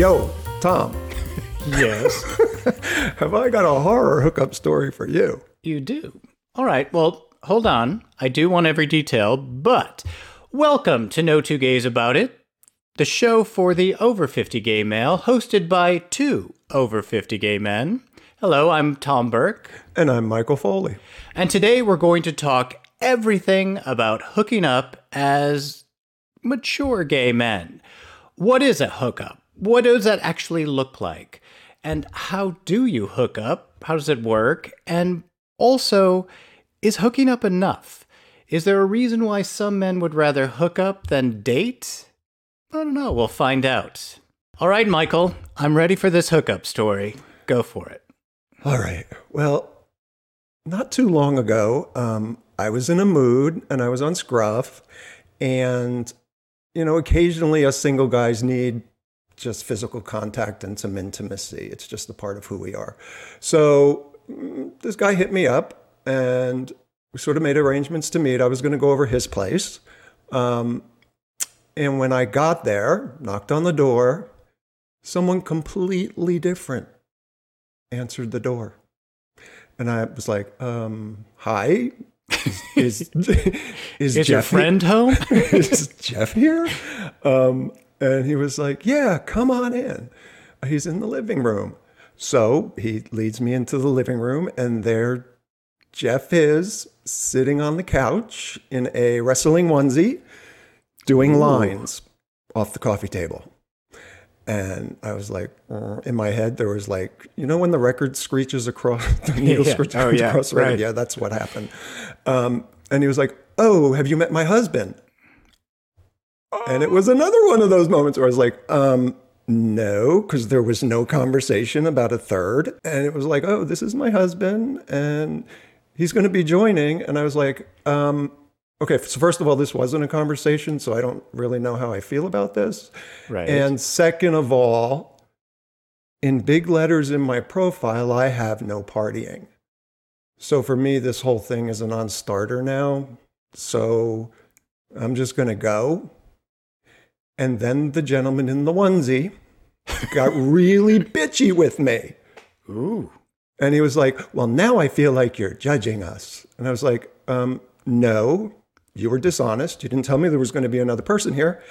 Yo, Tom, Yes, have I got a horror hookup story for you? you do. All right, well, hold on. I do want every detail, but welcome to No Two Gays About It, the show for the over 50 gay male, hosted by two over 50 gay men. Hello, I'm Tom Burke, And I'm Michael Foley. and today we're going to talk everything about hooking up as mature gay men. What is a hookup? What does that actually look like? And how do you hook up? How does it work? And also, is hooking up enough? Is there a reason why some men would rather hook up than date? I don't know. We'll find out. All right, Michael, I'm ready for this hookup story. Go for it. All right. Well, not too long ago, um, I was in a mood and I was on Scruff. And, you know, occasionally us single guys need just physical contact and some intimacy. It's just a part of who we are. So mm, this guy hit me up and we sort of made arrangements to meet. I was going to go over his place. Um, and when I got there, knocked on the door, someone completely different answered the door. And I was like, um, hi. Is, is, is, Is your Jeff here? friend home? is Jeff here? Um, and he was like, Yeah, come on in. He's in the living room. So he leads me into the living room, and there Jeff is sitting on the couch in a wrestling onesie doing lines off the coffee table. And I was like, uh, in my head, there was like, you know, when the record screeches across, the needle Yeah. screeches Oh, yeah. across the record? Right. Yeah, that's what happened. Um, and he was like, oh, have you met my husband? And it was another one of those moments where I was like, um, no, because there was no conversation about a third. And it was like, oh, this is my husband and he's going to be joining. And I was like, um, okay, so first of all, this wasn't a conversation, so I don't really know how I feel about this. Right. And second of all, in big letters in my profile, I have no partying. So for me, this whole thing is a non starter now. So I'm just going to go. And then the gentleman in the onesie got really bitchy with me. Ooh. And he was like, Well, now I feel like you're judging us. And I was like, um, No, you were dishonest. You didn't tell me there was going to be another person here.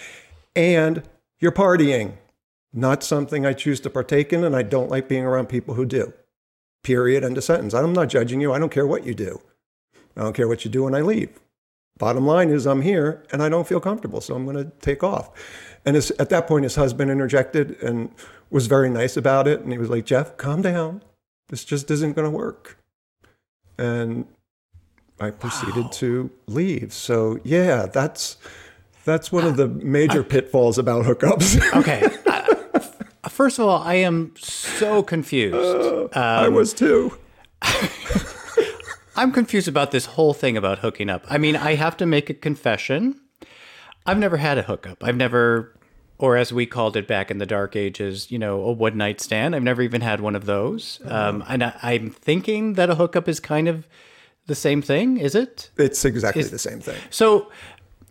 And you're partying. Not something I choose to partake in. And I don't like being around people who do. Period. End of sentence. I'm not judging you. I don't care what you do. I don't care what you do when I leave. Bottom line is, I'm here and I don't feel comfortable, so I'm going to take off. And his, at that point, his husband interjected and was very nice about it. And he was like, Jeff, calm down. This just isn't going to work. And I proceeded to leave. So, yeah, that's. That's one of the major pitfalls about hookups. Okay. Uh, first of all, I am so confused. I was too. I'm confused about this whole thing about hooking up. I mean, I have to make a confession. I've never had a hookup. I've never, or as we called it back in the dark ages, you know, a one night stand. I've never even had one of those. Um, and I, I'm thinking that a hookup is kind of the same thing, is it? It's exactly the same thing. So,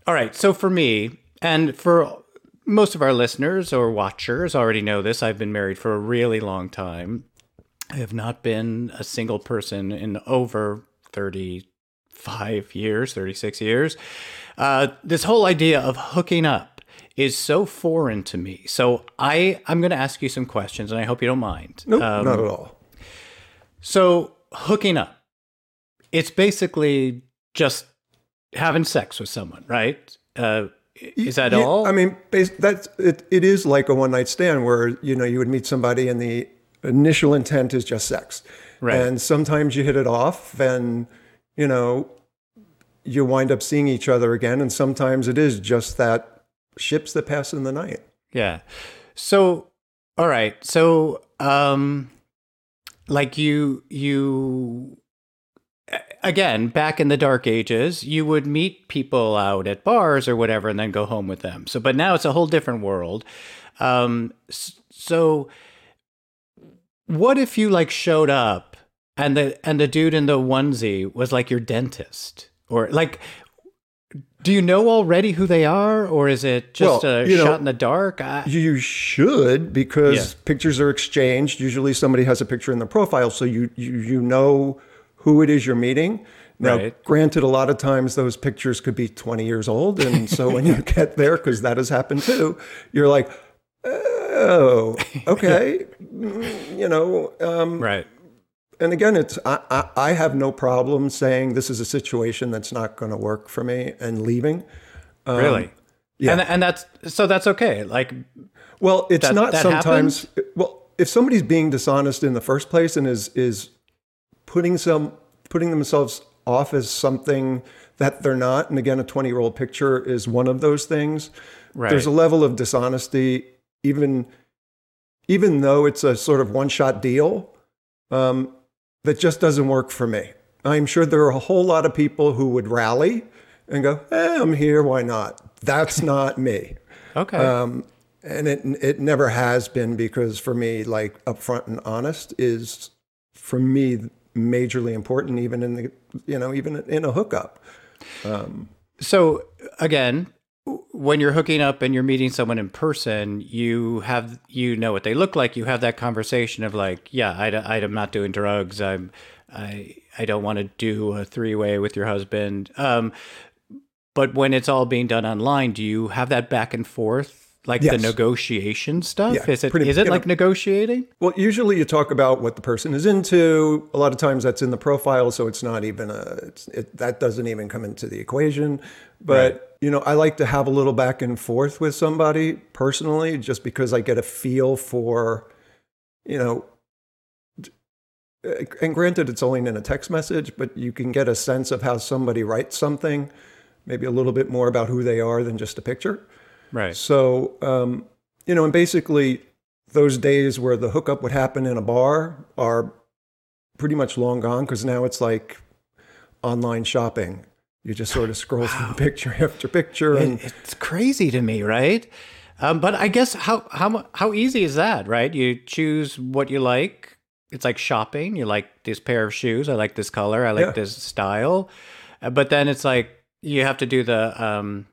all right. So for me, and for most of our listeners or watchers already know this, I've been married for a really long time. I have not been a single person in over 35 years, 36 years. Uh, this whole idea of hooking up is so foreign to me. So I, I'm going to ask you some questions, and I hope you don't mind. Nope, Um, not at all. so hooking up, it's basically just having sex with someone, right? Uh, is that Yeah, all? I mean, that's it. It is like a one night stand where you know you would meet somebody and the initial intent is just sex, Right. and sometimes you hit it off, and you know you wind up seeing each other again, and sometimes it is just that ships that pass in the night. yeah. So, all right. So, um, like you, you, again, back in the dark ages, you would meet people out at bars or whatever and then go home with them. So, but now it's a whole different world. Um, so what if you like showed up and the and the dude in the onesie was like your dentist or like Do you know already who they are, or is it just Well, a you know, shot in the dark? I, You should because Yeah. pictures are exchanged. Usually somebody has a picture in their profile, so you you, you know who it is you're meeting. Now, Right. granted, a lot of times those pictures could be 20 years old, and so when you get there, because that has happened too, you're like, oh, okay, you know. Um, right. and again, it's I, I, I have no problem saying this is a situation that's not going to work for me and leaving. really. Um, yeah. And and that's so that's okay. Like Well, it's That- not that sometimes. Well, if somebody's being dishonest in the first place and is is putting some putting themselves off as something that they're not, and again, a twenty year old picture is one of those things. right. There's a level of dishonesty, even even though it's a sort of one shot deal, um, that just doesn't work for me. I'm sure there are a whole lot of people who would rally and go, eh, "I'm here, why not?" That's not me. okay. Um, and it it never has been because for me, like upfront and honest is for me majorly important, even in the you know even in a hookup. So again, when you're hooking up and you're meeting someone in person, you have you know what they look like. You have that conversation of like, yeah, I, am not doing drugs. I'm I I don't want to do a three way with your husband. Um, but when it's all being done online, do you have that back and forth? Like the negotiation stuff? Yeah, is it pretty- is it like know- negotiating? Well, usually you talk about what the person is into. A lot of times that's in the profile, so it's not even a it's, it, that doesn't even come into the equation. But Right. you know, I like to have a little back and forth with somebody personally, just because I get a feel for, you know. Uh, and granted, it's only in a text message, but you can get a sense of how somebody writes something, maybe a little bit more about who they are than just a picture. Right. So, um, you know, and basically, those days where the hookup would happen in a bar are pretty much long gone because now it's like online shopping. You just sort of scroll through picture after picture, and It- it's crazy to me, right? Um, but I guess how how how easy is that, right? You choose what you like. It's like shopping. You like this pair of shoes. I like this color. I like Yeah. this style. Uh, But then it's like you have to do the. Um,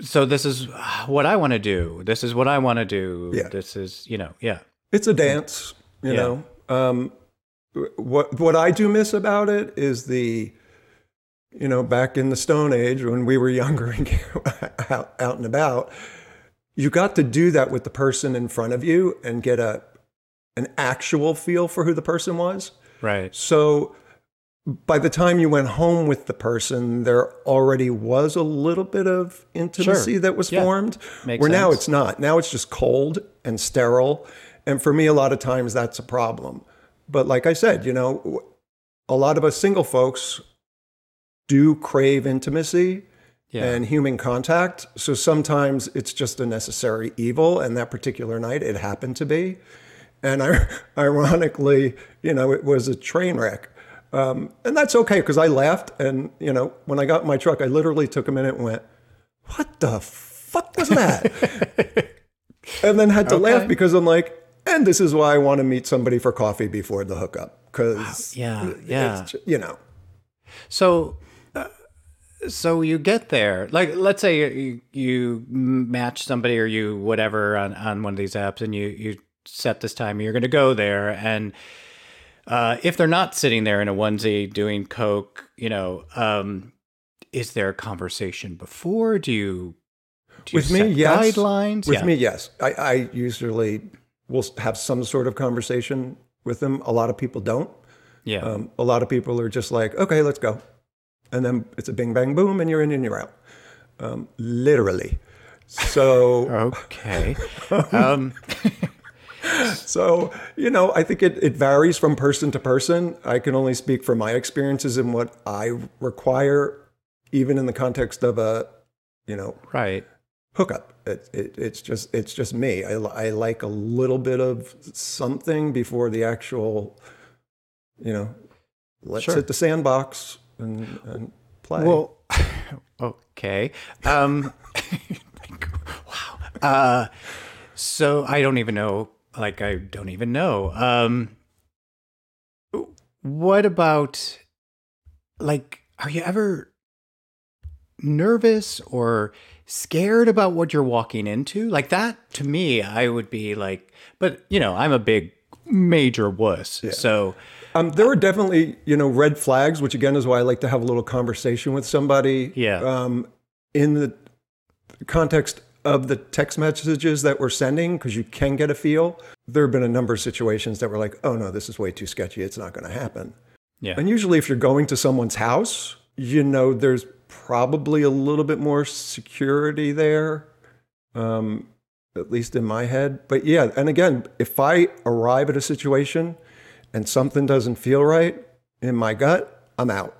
so this is what I want to do. This is what I want to do. Yeah. This is you know yeah it's a dance. You Yeah. know, um, what what I do miss about it is the, you know, back in the Stone Age when we were younger and out, out and about, you got to do that with the person in front of you and get a an actual feel for who the person was. right So by the time you went home with the person, there already was a little bit of intimacy that was Yeah. formed. Makes where now it's not. Now it's just cold and sterile. And for me, a lot of times that's a problem. But like I said, you know, a lot of us single folks do crave intimacy yeah and human contact. So sometimes it's just a necessary evil. And that particular night, it happened to be. And I, ironically, you know, it was a train wreck. Um, and that's okay because I laughed. And, you know, when I got in my truck, I literally took a minute and went, what the fuck was that? and then had to Okay. laugh because I'm like, and this is why I want to meet somebody for coffee before the hookup. Because, yeah yeah. you know, So, uh, so you get there. Like, let's say you, you match somebody or you whatever on, on one of these apps, and you you set this time. You're going to go there, and uh, if they're not sitting there in a onesie doing coke, you know, um, is there a conversation before? Do you do you With me, yes. guidelines? With Yeah. me, yes. I, I usually will have some sort of conversation with them. A lot of people don't. yeah. Um, a lot of people are just like, okay, let's go. And then it's a bing, bang, boom, and you're in and you're out. Um, literally. So, okay. um, so you know, I think it, it varies from person to person. I can only speak from my experiences and what I require, even in the context of a, you know, right. hookup. It, it, it's just it's just me. I, I like a little bit of something before the actual, you know, let's Sure. hit the sandbox and, and play. Well, okay. Um, wow. Uh, so I don't even know. Like, I don't even know. Um, what about, like, are you ever nervous or scared about what you're walking into? Like that to me, I would be like, but you know, I'm a big major wuss. So Um, there are definitely, you know, red flags, which again is why I like to have a little conversation with somebody. Yeah. Um, in the context of the text messages that we're sending, because you can get a feel. There have been a number of situations that were like, "Oh no, this is way too sketchy. It's not going to happen." yeah. And usually, if you're going to someone's house, you know, there's probably a little bit more security there, um, at least in my head. But yeah, and again, if I arrive at a situation and something doesn't feel right in my gut, I'm out.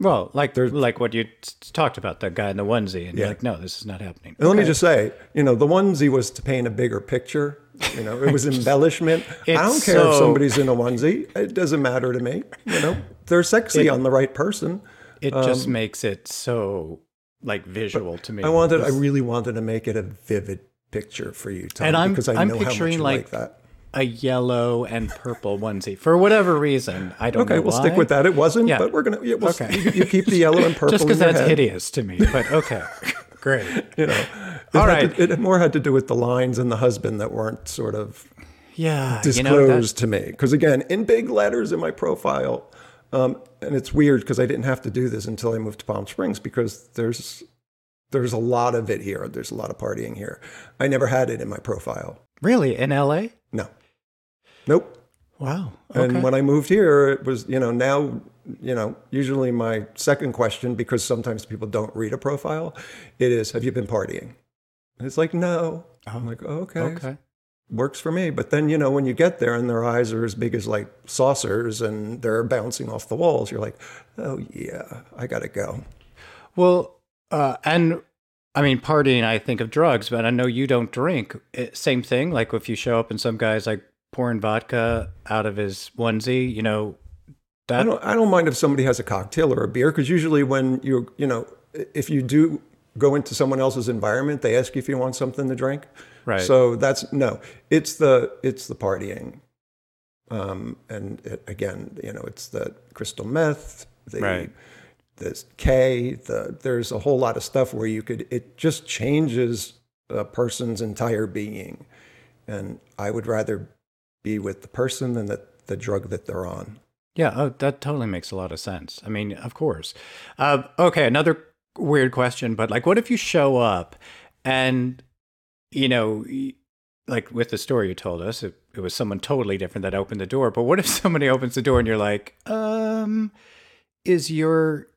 Well, like there's like what you t- talked about, the guy in the onesie, and you're like, no, this is not happening. And let me just say, you know, the onesie was to paint a bigger picture. You know, it was embellishment. I don't care so- if somebody's in a onesie; it doesn't matter to me. You know, they're sexy on the right person. It just makes it so like visual to me. Um, I wanted, I really wanted to make it a vivid picture for you, Tom, And I'm- because I I'm know how much picturing, you like, like that. A yellow and purple onesie for whatever reason. I don't Okay, know we'll why. stick with that. It wasn't, Yeah. but we're gonna. Yeah, we'll, Okay. you, you keep the yellow and purple. Just because that's head, hideous to me, but okay, great. You know, it, All right. to- it more had to do with the lines and the husband that weren't sort of Yeah, disclosed you know to me. Because again, in big letters in my profile, um, and it's weird because I didn't have to do this until I moved to Palm Springs because there's there's a lot of it here. There's a lot of partying here. I never had it in my profile. really in L.A. No, nope. Wow. Okay. And when I moved here, it was, you know, now, you know, usually my second question, because sometimes people don't read a profile, it is, have you been partying? And it's like, no. I'm like, okay, okay. works for me. But then, you know, when you get there and their eyes are as big as like saucers and they're bouncing off the walls, you're like, oh, yeah, I got to go. Well, uh, and I mean, partying, I think of drugs, but I know you don't drink. It, same thing. Like if you show up and some guy's like pouring vodka out of his onesie, you know, I don't, I don't mind if somebody has a cocktail or a beer, because usually when you, you know, if you do go into someone else's environment, they ask you if you want something to drink. right. So that's no, it's the it's the partying, um, and it, again, you know, it's the crystal meth, the Right. the K, the there's a whole lot of stuff where you could it just changes a person's entire being, and I would rather be with the person than the the drug that they're on. Yeah, oh, that totally makes a lot of sense. I mean, of course. Uh, okay, another weird question, but like, what if you show up and, you know, like with the story you told us, it, it was someone totally different that opened the door. But what if somebody opens the door and you're like, um, is your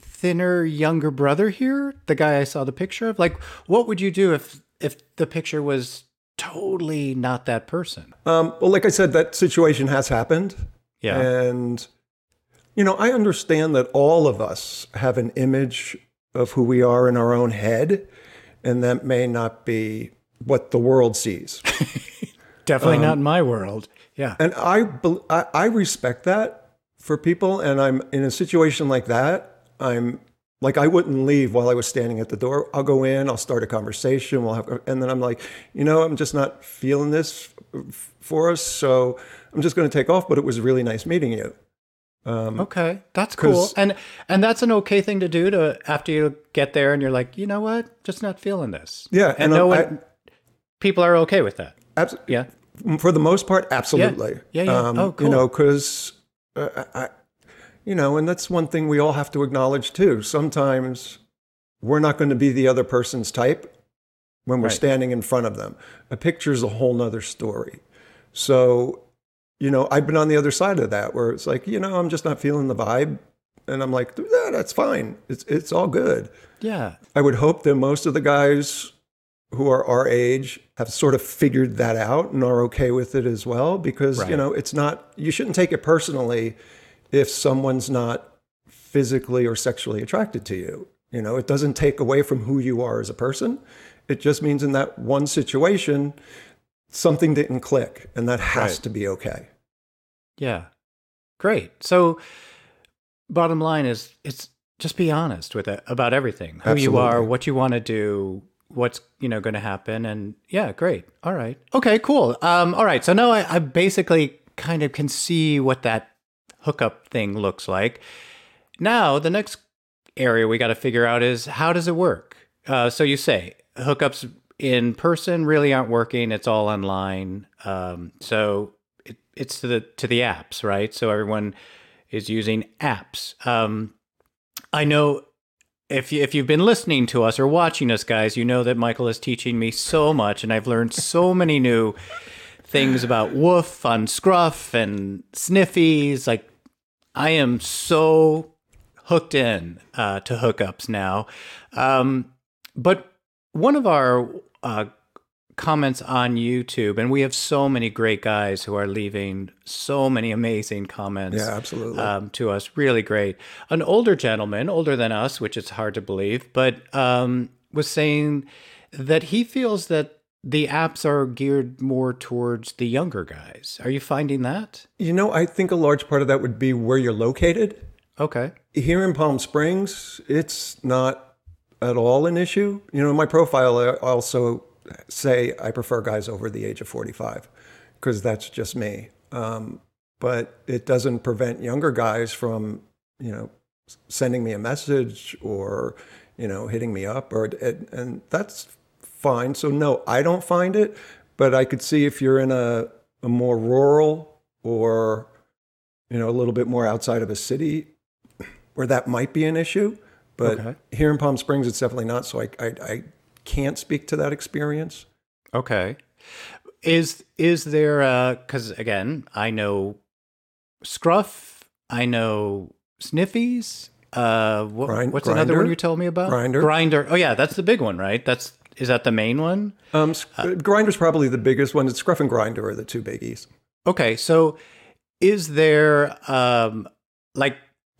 thinner younger brother here? The guy I saw the picture of? Like, what would you do if if the picture was totally not that person? Um, well, like I said, that situation has happened. Yeah. And, you know, I understand that all of us have an image of who we are in our own head, and that may not be what the world sees. Definitely not in my world. Yeah. And I, I, I respect that for people. And I'm in a situation like that. I'm like, I wouldn't leave while I was standing at the door. I'll go in, I'll start a conversation. We'll have, and then I'm like, you know, I'm just not feeling this f- for us. So I'm just going to take off. But it was really nice meeting you. Okay, that's cool, And and that's an okay thing to do to after you get there and you're like, you know what, just not feeling this. Yeah, and, and no I- one, people are okay with that. Abs- Yeah, For the most part, absolutely. Yeah, yeah. Um, Oh, cool. You know, because, uh, I, you know, and that's one thing we all have to acknowledge too. Sometimes we're not going to be the other person's type when we're Right. standing in front of them. A picture is a whole nother story. So, you know, I've been on the other side of that where it's like, you know, I'm just not feeling the vibe. And I'm like, yeah, that's fine. It's, it's all good. yeah, I would hope that most of the guys who are our age have sort of figured that out and are okay with it as well because Right. you know it's not you shouldn't take it personally if someone's not physically or sexually attracted to you you know it doesn't take away from who you are as a person it just means in that one situation something didn't click and that has Right. to be okay yeah. Great. So, bottom line is, it's just be honest with it about everything, who you are, what you want to do, what's you know going to happen, and yeah, great. All right. Okay. Cool. Um. All right. So now I, I basically kind of can see what that hookup thing looks like. Now the next area we got to figure out is how does it work? Uh, so you say hookups in person really aren't working; it's all online. Um, so it, it's to the to the apps, right? So everyone is using apps. Um, I know if you, if you've been listening to us or watching us, guys, you know that Michael is teaching me so much, and I've learned so many new things about woof on scruff and sniffies. Like I am so hooked in uh, to hookups now. Um, but one of our uh, comments on YouTube, and we have so many great guys who are leaving so many amazing comments. Yeah, absolutely. Um, to us, really great. An older gentleman, older than us, which is hard to believe, but um, was saying that he feels that the apps are geared more towards the younger guys. Are you finding that? You know, I think a large part of that would be where you're located. Okay. Here in Palm Springs, it's not at all an issue. You know, in my profile, I also say I prefer guys over the age of 45 because that's just me. Um, but it doesn't prevent younger guys from, you know, sending me a message or, you know, hitting me up or, and that's fine. So no, I don't find it, but I could see if you're in a, a more rural or, you know, a little bit more outside of a city where that might be an issue. But okay. here in Palm Springs, it's definitely not. So I, I, I can't speak to that experience. Okay. Is is there because again, I know Scruff, I know Sniffies. Uh, what, Grind, what's Grindr? another one you told me about? Grinder. Grindr. Oh yeah, that's the big one, right? That's is that the main one? Um, uh, Grindr's probably the biggest one. It's Scruff and Grindr are the two biggies. Okay, so is there um like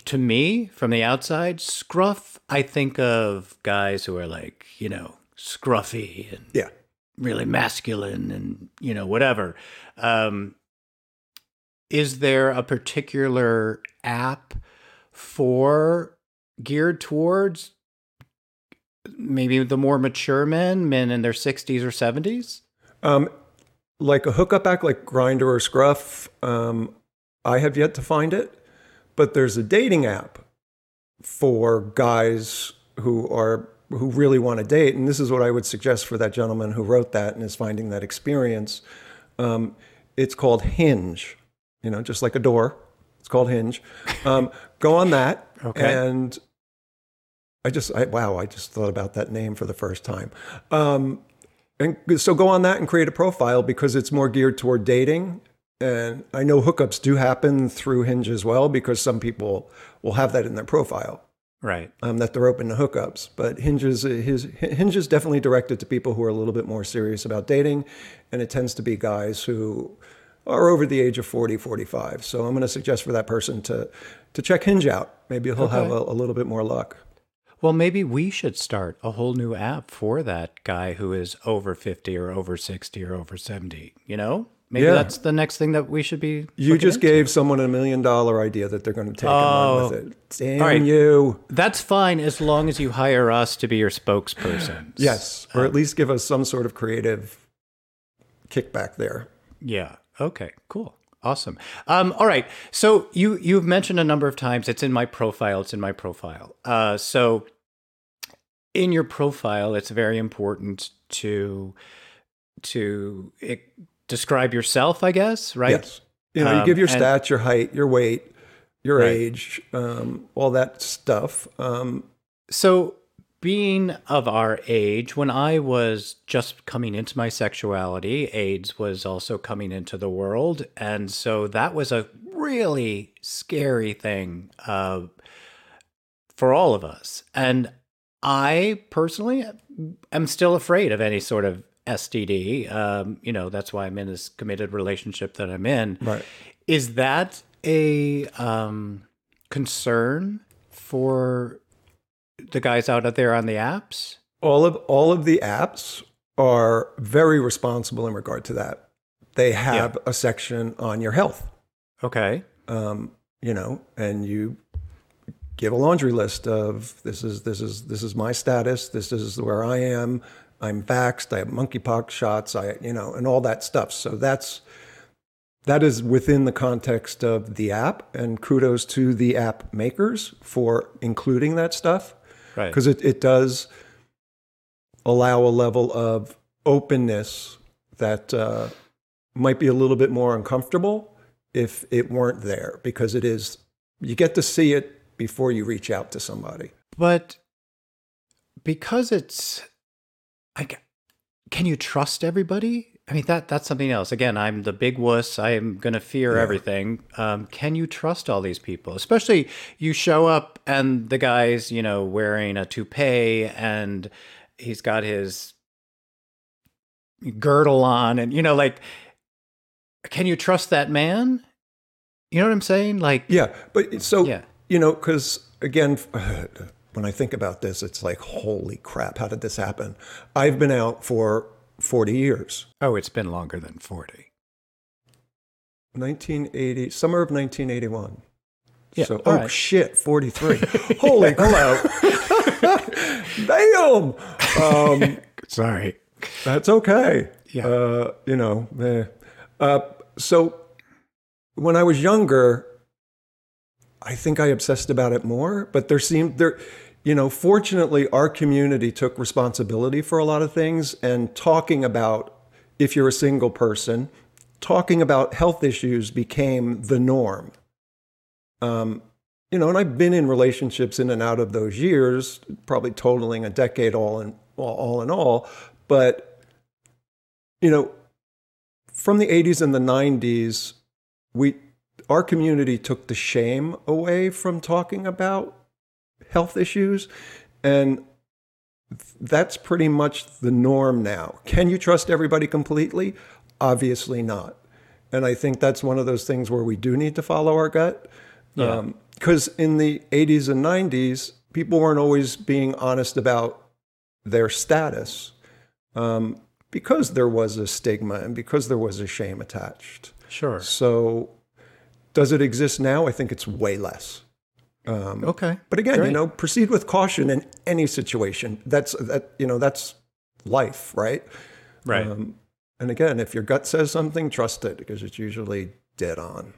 to me from the outside, Scruff? I think of guys who are like you know scruffy and yeah, really masculine and you know whatever. Um, is there a particular app for geared towards maybe the more mature men, men in their 60s or 70s? Um, like a hookup app like Grindr or Scruff, um, I have yet to find it. But there's a dating app for guys who are who really want to date, and this is what I would suggest for that gentleman who wrote that and is finding that experience. Um, it's called Hinge, you know, just like a door. It's called Hinge. Um, go on that, okay. and I just, I, wow, I just thought about that name for the first time. Um, and so go on that and create a profile because it's more geared toward dating. And I know hookups do happen through Hinge as well because some people will have that in their profile right? Um, that they're open to hookups. But Hinge is his Hinge is definitely directed to people who are a little bit more serious about dating, and it tends to be guys who are over the age of 40, 45. So I'm going to suggest for that person to to check Hinge out. Maybe he'll okay. have a, a little bit more luck. Well, maybe we should start a whole new app for that guy who is over 50 or over 60 or over 70, you know? Maybe yeah. that's the next thing that we should be. You just into. gave someone a million dollar idea that they're going to take oh, and run with oh. it. Damn right. you. That's fine as long as you hire us to be your spokesperson. yes, or at uh, least give us some sort of creative kickback there. Yeah. Okay. Cool. Awesome. Um, all right. So you you've mentioned a number of times. It's in my profile. It's in my profile. Uh, so in your profile, it's very important to to it, describe yourself, I guess, right? Yes. You know, you give your um, stats, your height, your weight, your right. age, um, all that stuff. Um, so, being of our age, when I was just coming into my sexuality, AIDS was also coming into the world. And so that was a really scary thing uh, for all of us. And I personally am still afraid of any sort of STD. Um, you know, that's why I'm in this committed relationship that I'm in. Right. Is that a um, concern for the guys out there on the apps? All of all of the apps are very responsible in regard to that. They have yeah. a section on your health. Okay. Um, you know, and you give a laundry list of this is this is this is my status, this is where I am, I'm vaxxed, I have monkeypox shots, I, you know, and all that stuff. So that's, that is within the context of the app, and kudos to the app makers for including that stuff. Right. Because it, it does allow a level of openness that uh, might be a little bit more uncomfortable if it weren't there, because it is, you get to see it before you reach out to somebody. But because it's, I, ca- can you trust everybody? I mean that that's something else. Again, I'm the big wuss. I am gonna fear Yeah. everything. Um, can you trust all these people? Especially you show up and the guy's you know wearing a toupee and he's got his girdle on and you know like, can you trust that man? You know what I'm saying? Like Yeah, but so Yeah. you know, because again, when I think about this, it's like, holy crap, how did this happen? I've been out for forty years, oh, it's been longer than forty. 1980, summer of 1981. Yeah, So, oh right. shit, 43. Holy hello. Damn. Um, Sorry. That's okay. Yeah. Uh, you know, eh. uh, so when I was younger, I think I obsessed about it more, but there seemed there, you know, fortunately our community took responsibility for a lot of things and talking about if you're a single person, talking about health issues became the norm. Um, you know, and I've been in relationships in and out of those years, probably totaling a decade all in all, all in all. But you know, from the 80s and the 90s, we our community took the shame away from talking about health issues, and that's pretty much the norm now. Can you trust everybody completely? Obviously not. And I think that's one of those things where we do need to follow our gut. Yeah. Because in the 80s and 90s, people weren't always being honest about their status um, because there was a stigma and because there was a shame attached. Sure. So, does it exist now? I think it's way less. Um, Okay. but again, you know, proceed with caution in any situation. That's that. You know, that's life, right? Right. Um, and again, if your gut says something, trust it because it's usually dead on.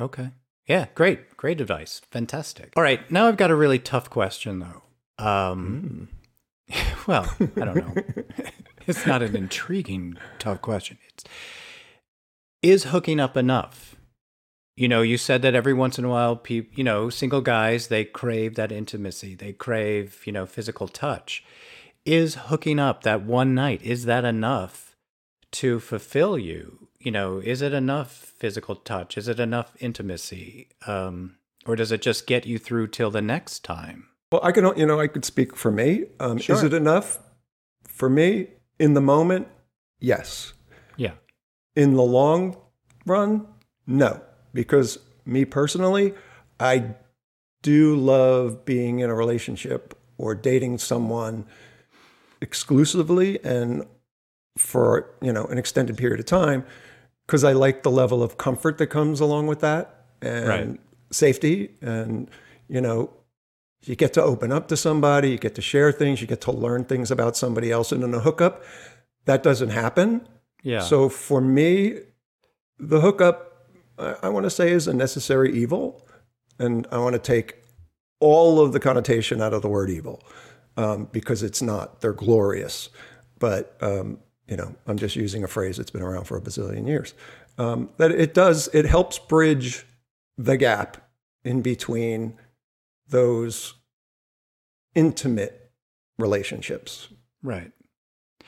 Okay. Yeah, great. Great advice. Fantastic. All right. Now I've got a really tough question, though. Um, well, I don't know. it's not an intriguing, tough question. It's is hooking up enough? You know, you said that every once in a while, people, you know, single guys, they crave that intimacy. They crave, you know, physical touch. Is hooking up that one night, is that enough to fulfill you? You know, is it enough physical touch? Is it enough intimacy? Um, or does it just get you through till the next time? Well, I can, you know, I could speak for me. Um, Is it enough? For me, in the moment, yes. Yeah. In the long run, no. Because me personally, I do love being in a relationship or dating someone exclusively and for, you know, an extended period of time because I like the level of comfort that comes along with that and Right. safety and, you know, you get to open up to somebody, you get to share things, you get to learn things about somebody else. And in a hookup, that doesn't happen. Yeah. So for me, the hookup, I, want to say, is a necessary evil. And I want to take all of the connotation out of the word evil um, because it's not. They're glorious. But, um, you know, I'm just using a phrase that's been around for a bazillion years. Um, that it does, it helps bridge the gap in between those intimate relationships. right.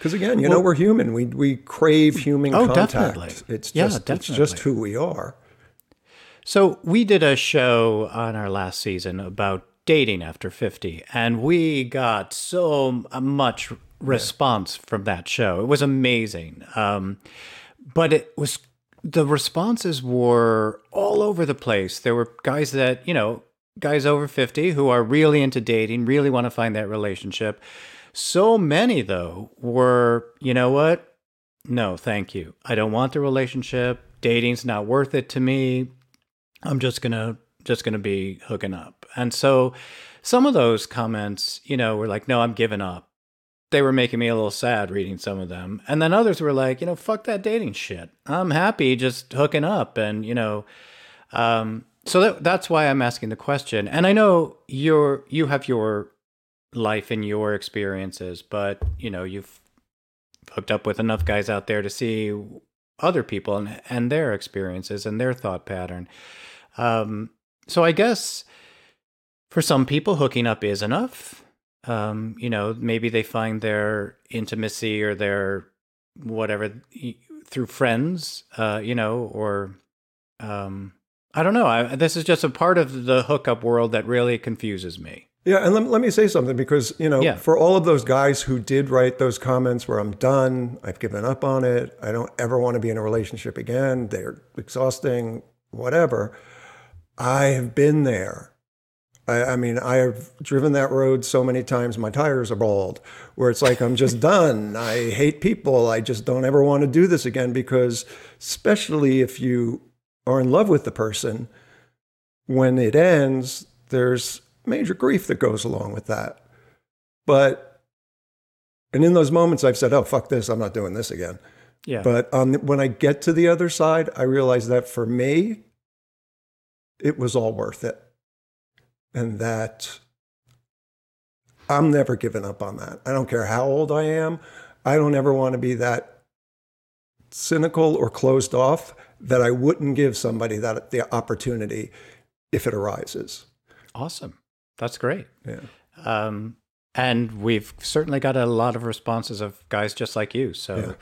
Because again, you know, we're human. We we crave human Oh, contact. definitely. It's Yeah, just it's just who we are. So we did a show on our last season about dating after 50 and we got so much response from that show. It was amazing. Um, but it was the responses were all over the place. There were guys that, you know, guys over 50 who are really into dating, really want to find that relationship. So many though were, you know what? No, thank you. I don't want the relationship. Dating's not worth it to me. I'm just gonna just gonna be hooking up. And so some of those comments, you know, were like, no, I'm giving up. they were making me a little sad reading some of them. And then others were like, you know, fuck that dating shit. I'm happy just hooking up and, you know, um, so that, that's why I'm asking the question. And I know you're you have your life and your experiences, but you know, you've hooked up with enough guys out there to see other people and and their experiences and their thought pattern. Um, so I guess for some people hooking up is enough um, you know, maybe they find their intimacy or their whatever through friends, uh, you know, or um, I don't know. I, this is just a part of the hookup world that really confuses me. Yeah, and let, let me say something because, you know, yeah. for all of those guys who did write those comments where I'm done, I've given up on it, I don't ever want to be in a relationship again, they're exhausting, whatever. I have been there. I, I, mean, I have driven that road so many times, my tires are bald, where it's like, I'm just done. I hate people. I just don't ever want to do this again because, especially if you are in love with the person, when it ends, there's major grief that goes along with that. But, and in those moments, I've said, oh, fuck this, I'm not doing this again. Yeah. But um, when I get to the other side, I realize that for me, it was all worth it and that I'm never giving up on that. I don't care how old I am. I don't ever want to be that cynical or closed off that I wouldn't give somebody that the opportunity if it arises. Awesome. That's great. Yeah. Um, and we've certainly got a lot of responses of guys just like you. So, yeah.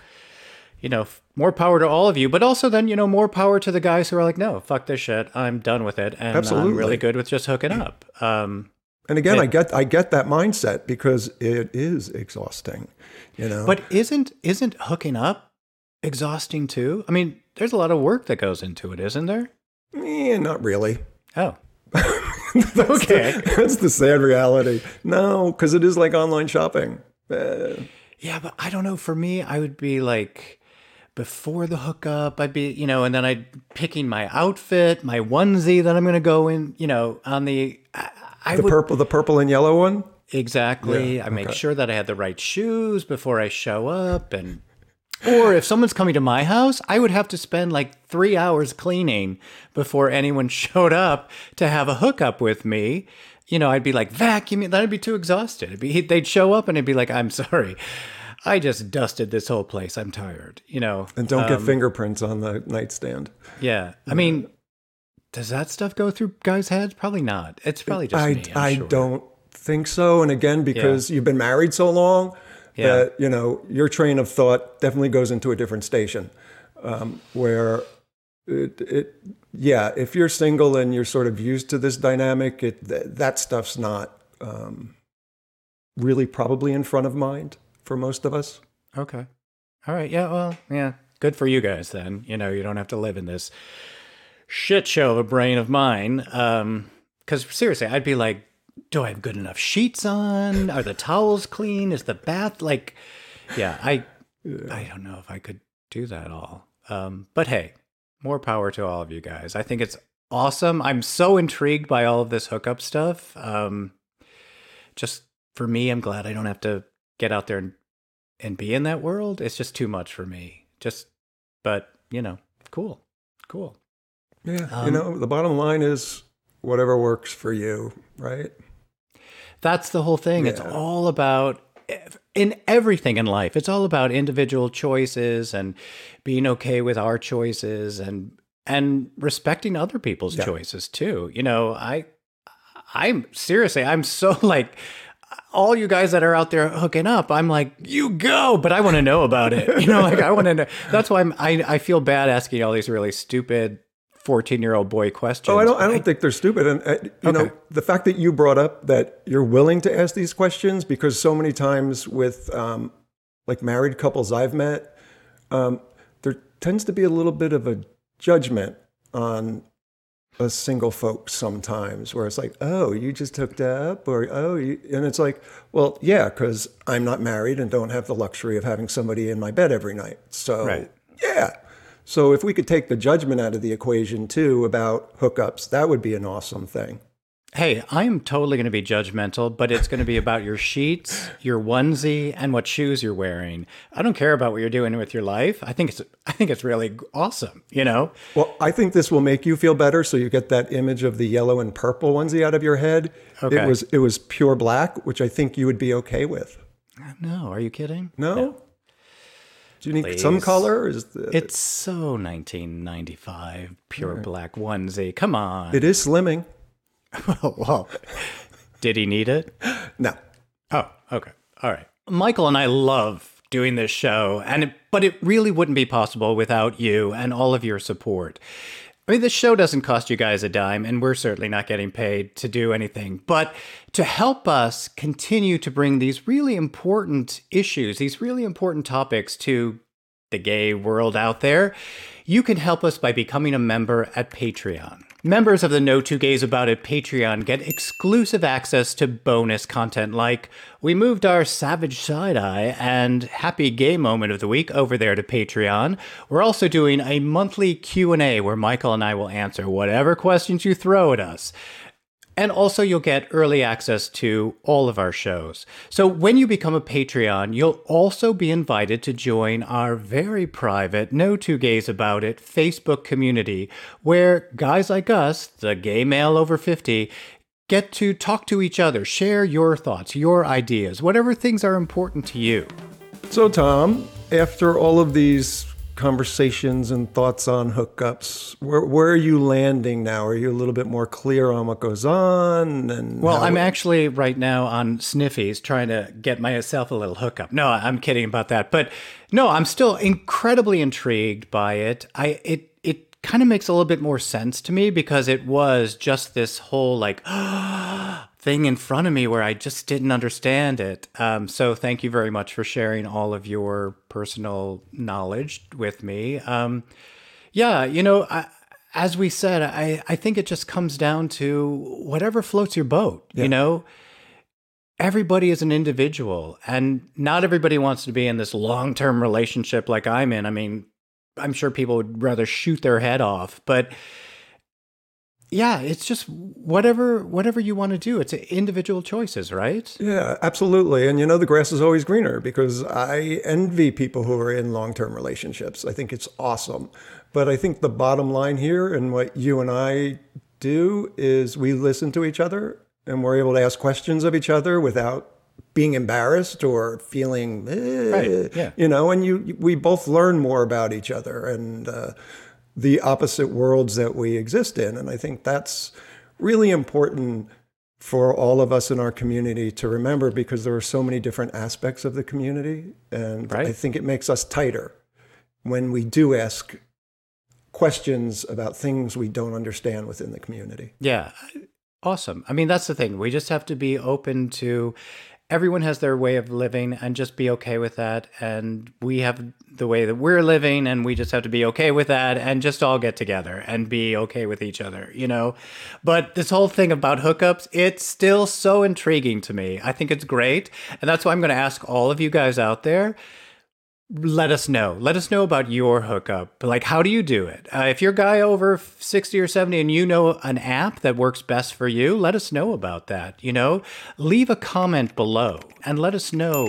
you know, more power to all of you, but also then, you know, more power to the guys who are like, no, fuck this shit. I'm done with it. And Absolutely. I'm really good with just hooking up. Um, and again, it, I get I get that mindset because it is exhausting, you know. But isn't isn't hooking up exhausting too? I mean, there's a lot of work that goes into it, isn't there? Yeah, not really. Oh. that's okay. The, that's the sad reality. No, because it is like online shopping. Uh, yeah, but I don't know. For me, I would be like, before the hookup. I'd be, you know, and then I'd picking my outfit, my onesie that I'm going to go in, you know, on the I, I the would, purple, the purple and yellow one. Exactly. Yeah, I okay. make sure that I had the right shoes before I show up, and or if someone's coming to my house, I would have to spend like three hours cleaning before anyone showed up to have a hookup with me. You know, I'd be like vacuuming. That'd be too exhausted. It'd be, they'd show up and it'd be like, "I'm sorry." I just dusted this whole place. I'm tired, you know. And don't um, get fingerprints on the nightstand. Yeah. I mean, does that stuff go through guys' heads? Probably not. It's probably just I, me. i sure. don't think so. And again, because yeah. you've been married so long, yeah. that you know your train of thought definitely goes into a different station, um, where it, it, yeah, if you're single and you're sort of used to this dynamic, it that stuff's not um, really probably in front of mind for most of us. Okay. All right. Yeah. Well, yeah. Good for you guys then. You know, you don't have to live in this shit show of a brain of mine. Um, because seriously, I'd be like, do I have good enough sheets on? Are the towels clean? Is the bath like? Yeah, I, I don't know if I could do that all. Um, but hey, more power to all of you guys. I think it's awesome. I'm so intrigued by all of this hookup stuff. Um, just for me, I'm glad I don't have to get out there and and be in that world, it's just too much for me. Just, but you know, cool, cool. Yeah, um, you know, the bottom line is whatever works for you, right? That's the whole thing. Yeah. It's all about in everything in life. It's all about individual choices and being okay with our choices and and respecting other people's yeah. choices too. You know, I I'm seriously, I'm so like all you guys that are out there hooking up, I'm like, you go, but I want to know about it. You know, like I want to know. That's why I'm, I, I feel bad asking all these really stupid 14 year old boy questions. Oh, I don't, I don't think they're stupid. And, uh, you okay. know, the fact that you brought up that you're willing to ask these questions, because so many times with um, like married couples I've met, um, there tends to be a little bit of a judgment on a single folks sometimes where it's like, oh, you just hooked up, or oh, you, and it's like, well, yeah, because I'm not married and don't have the luxury of having somebody in my bed every night. So, right. yeah. So if we could take the judgment out of the equation too about hookups, that would be an awesome thing. Hey, I am totally going to be judgmental, but it's going to be about your sheets, your onesie, and what shoes you're wearing. I don't care about what you're doing with your life. I think it's I think it's really awesome, you know? Well, I think this will make you feel better so you get that image of the yellow and purple onesie out of your head. Okay. It was it was pure black, which I think you would be okay with. No, are you kidding? No? Do you need some color? Is the, uh, It's so 1995, pure black onesie. Come on. it is slimming. oh, well, did he need it? No. Oh, okay. All right. Michael and I love doing this show, and it, but it really wouldn't be possible without you and all of your support. I mean, this show doesn't cost you guys a dime, and we're certainly not getting paid to do anything. But to help us continue to bring these really important issues, these really important topics to the gay world out there, you can help us by becoming a member at Patreon. Members of the No Two Gays About It Patreon get exclusive access to bonus content like we moved our Savage Side Eye and Happy Gay Moment of the Week over there to Patreon. We're also doing a monthly Q&A where Michael and I will answer whatever questions you throw at us. And also, you'll get early access to all of our shows. So, when you become a Patreon, you'll also be invited to join our very private No Two Gays About It Facebook community, where guys like us, the gay male over 50, get to talk to each other, share your thoughts, your ideas, whatever things are important to you. So, Tom, after all of these conversations and thoughts on hookups, where, where are you landing now? Are you a little bit more clear on what goes on? And Well, I'm actually right now on Sniffies trying to get myself a little hookup. No, I'm kidding about that. But no, I'm still incredibly intrigued by it. I it it kind of makes a little bit more sense to me because it was just this whole like thing in front of me where I just didn't understand it. Um, so thank you very much for sharing all of your personal knowledge with me. Um, yeah, you know, I, as we said, I, I think it just comes down to whatever floats your boat, you know? Everybody is an individual, and not everybody wants to be in this long term relationship like I'm in. I mean, I'm sure people would rather shoot their head off, but yeah, it's just whatever whatever you want to do. It's individual choices, right? Yeah, absolutely. And you know, the grass is always greener because I envy people who are in long term relationships. I think it's awesome. But I think the bottom line here and what you and I do is we listen to each other and we're able to ask questions of each other without being embarrassed or feeling, eh, Right, yeah. you know, and you we both learn more about each other and uh, the opposite worlds that we exist in. And I think that's really important for all of us in our community to remember because there are so many different aspects of the community. And Right. I think it makes us tighter when we do ask questions about things we don't understand within the community. Yeah. Awesome. I mean, that's the thing. We just have to be open to everyone has their way of living and just be okay with that. And we have the way that we're living and we just have to be okay with that and just all get together and be okay with each other, you know? But this whole thing about hookups, it's still so intriguing to me. I think it's great. And that's why I'm going to ask all of you guys out there let us know. Let us know about your hookup. Like, how do you do it? Uh, if you're a guy over 60 or 70 and you know an app that works best for you, let us know about that. You know, leave a comment below and let us know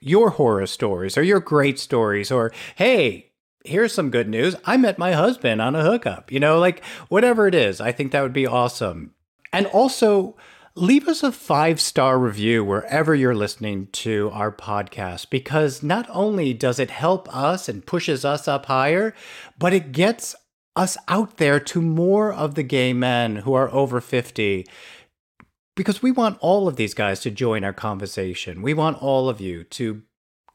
your horror stories or your great stories or, hey, here's some good news. I met my husband on a hookup. You know, like whatever it is, I think that would be awesome. And also, leave us a five star review wherever you're listening to our podcast because not only does it help us and pushes us up higher, but it gets us out there to more of the gay men who are over 50 because we want all of these guys to join our conversation. We want all of you to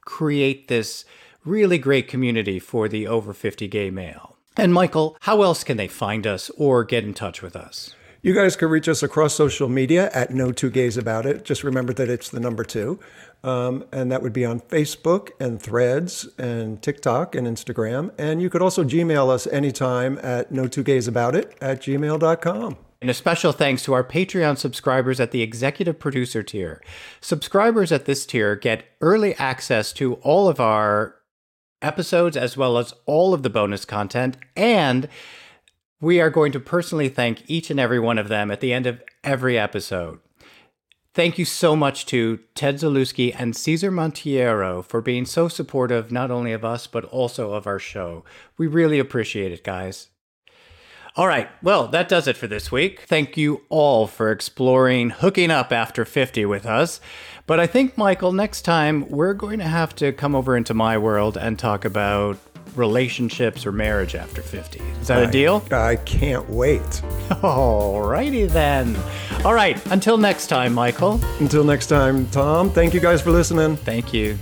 create this really great community for the over 50 gay male. And Michael, how else can they find us or get in touch with us? You guys can reach us across social media at No Two Gays About It. Just remember that it's the number two. Um, and that would be on Facebook and Threads and TikTok and Instagram. And you could also Gmail us anytime at No Two Gays About It at gmail.com. And a special thanks to our Patreon subscribers at the executive producer tier. Subscribers at this tier get early access to all of our episodes as well as all of the bonus content and We are going to personally thank each and every one of them at the end of every episode. Thank you so much to Ted Zalewski and Cesar Montiero for being so supportive not only of us, but also of our show. We really appreciate it, guys. All right, well, that does it for this week. Thank you all for exploring hooking up after 50 with us. But I think, Michael, next time we're going to have to come over into my world and talk about relationships or marriage after 50. Is that a deal? I can't wait. All righty then. All right, until next time, Michael. Until next time, Tom, thank you guys for listening. Thank you.